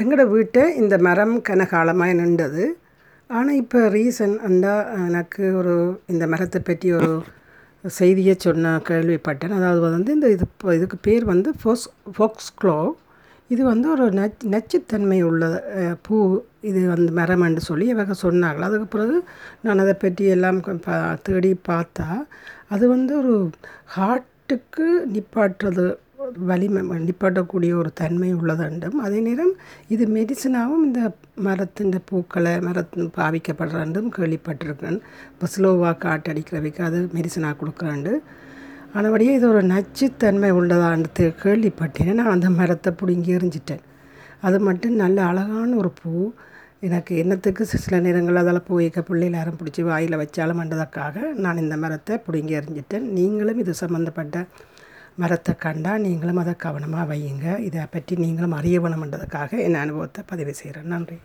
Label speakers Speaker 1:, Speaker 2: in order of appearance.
Speaker 1: எங்களோட வீட்டை இந்த மரம் கனகாலமாக நின்றது. ஆனால் இப்போ ரீசன் அந்த எனக்கு ஒரு இந்த மரத்தை பற்றி ஒரு செய்தியை சொன்ன கேள்விப்பட்டேன். அதாவது வந்து இந்த இது இப்போ இதுக்கு பேர் வந்து ஃபோஸ் ஃபோக்ஸ்க்ளோ. இது வந்து ஒரு நச் நச்சுத்தன்மை உள்ள பூ இது வந்து மரம் என்று சொல்லி இவங்க சொன்னாங்களா அதுக்கு பிறகு நான் அதை பற்றி எல்லாம் தேடி பார்த்தா அது வந்து ஒரு ஹார்ட்டுக்கு நிப்பாட்டுறது வலிமை நிப்பாட்டக்கூடிய ஒரு தன்மை உள்ளதுண்டும். அதே நேரம் இது மெடிசனாகவும் இந்த மரத்தின் பூக்களை மரத்தின் பாவிக்கப்படுறாண்டும் கேள்விப்பட்டிருக்கேன் இப்போ ஸ்லோவாக காட்டடிக்கிறவைக்கு அது மெடிசனாக கொடுக்குறாண்டு. ஆனபடியே இது ஒரு நச்சுத்தன்மை உள்ளதாண்டு கேள்விப்பட்டேன். நான் அந்த மரத்தை பிடுங்கி எறிஞ்சிட்டேன். அது மட்டும் நல்ல அழகான ஒரு பூ. எனக்கு என்னத்துக்கு சில சில நேரங்கள் அதில் வைக்க பிள்ளைகள் யாரும் பிடிச்சி வாயில் வச்சாலும் பண்ணுறதுக்காக நான் இந்த மரத்தை பிடுங்கி எறிஞ்சிட்டேன். நீங்களும் இது சம்மந்தப்பட்ட மரத்தை கண்டால் நீங்களும் அதை கவனமாக வையுங்க. இதை பற்றி நீங்களும் அறிய வேணுமென்றதுக்காக என் அனுபவத்தை பதிவு செய்கிறேன். நன்றி.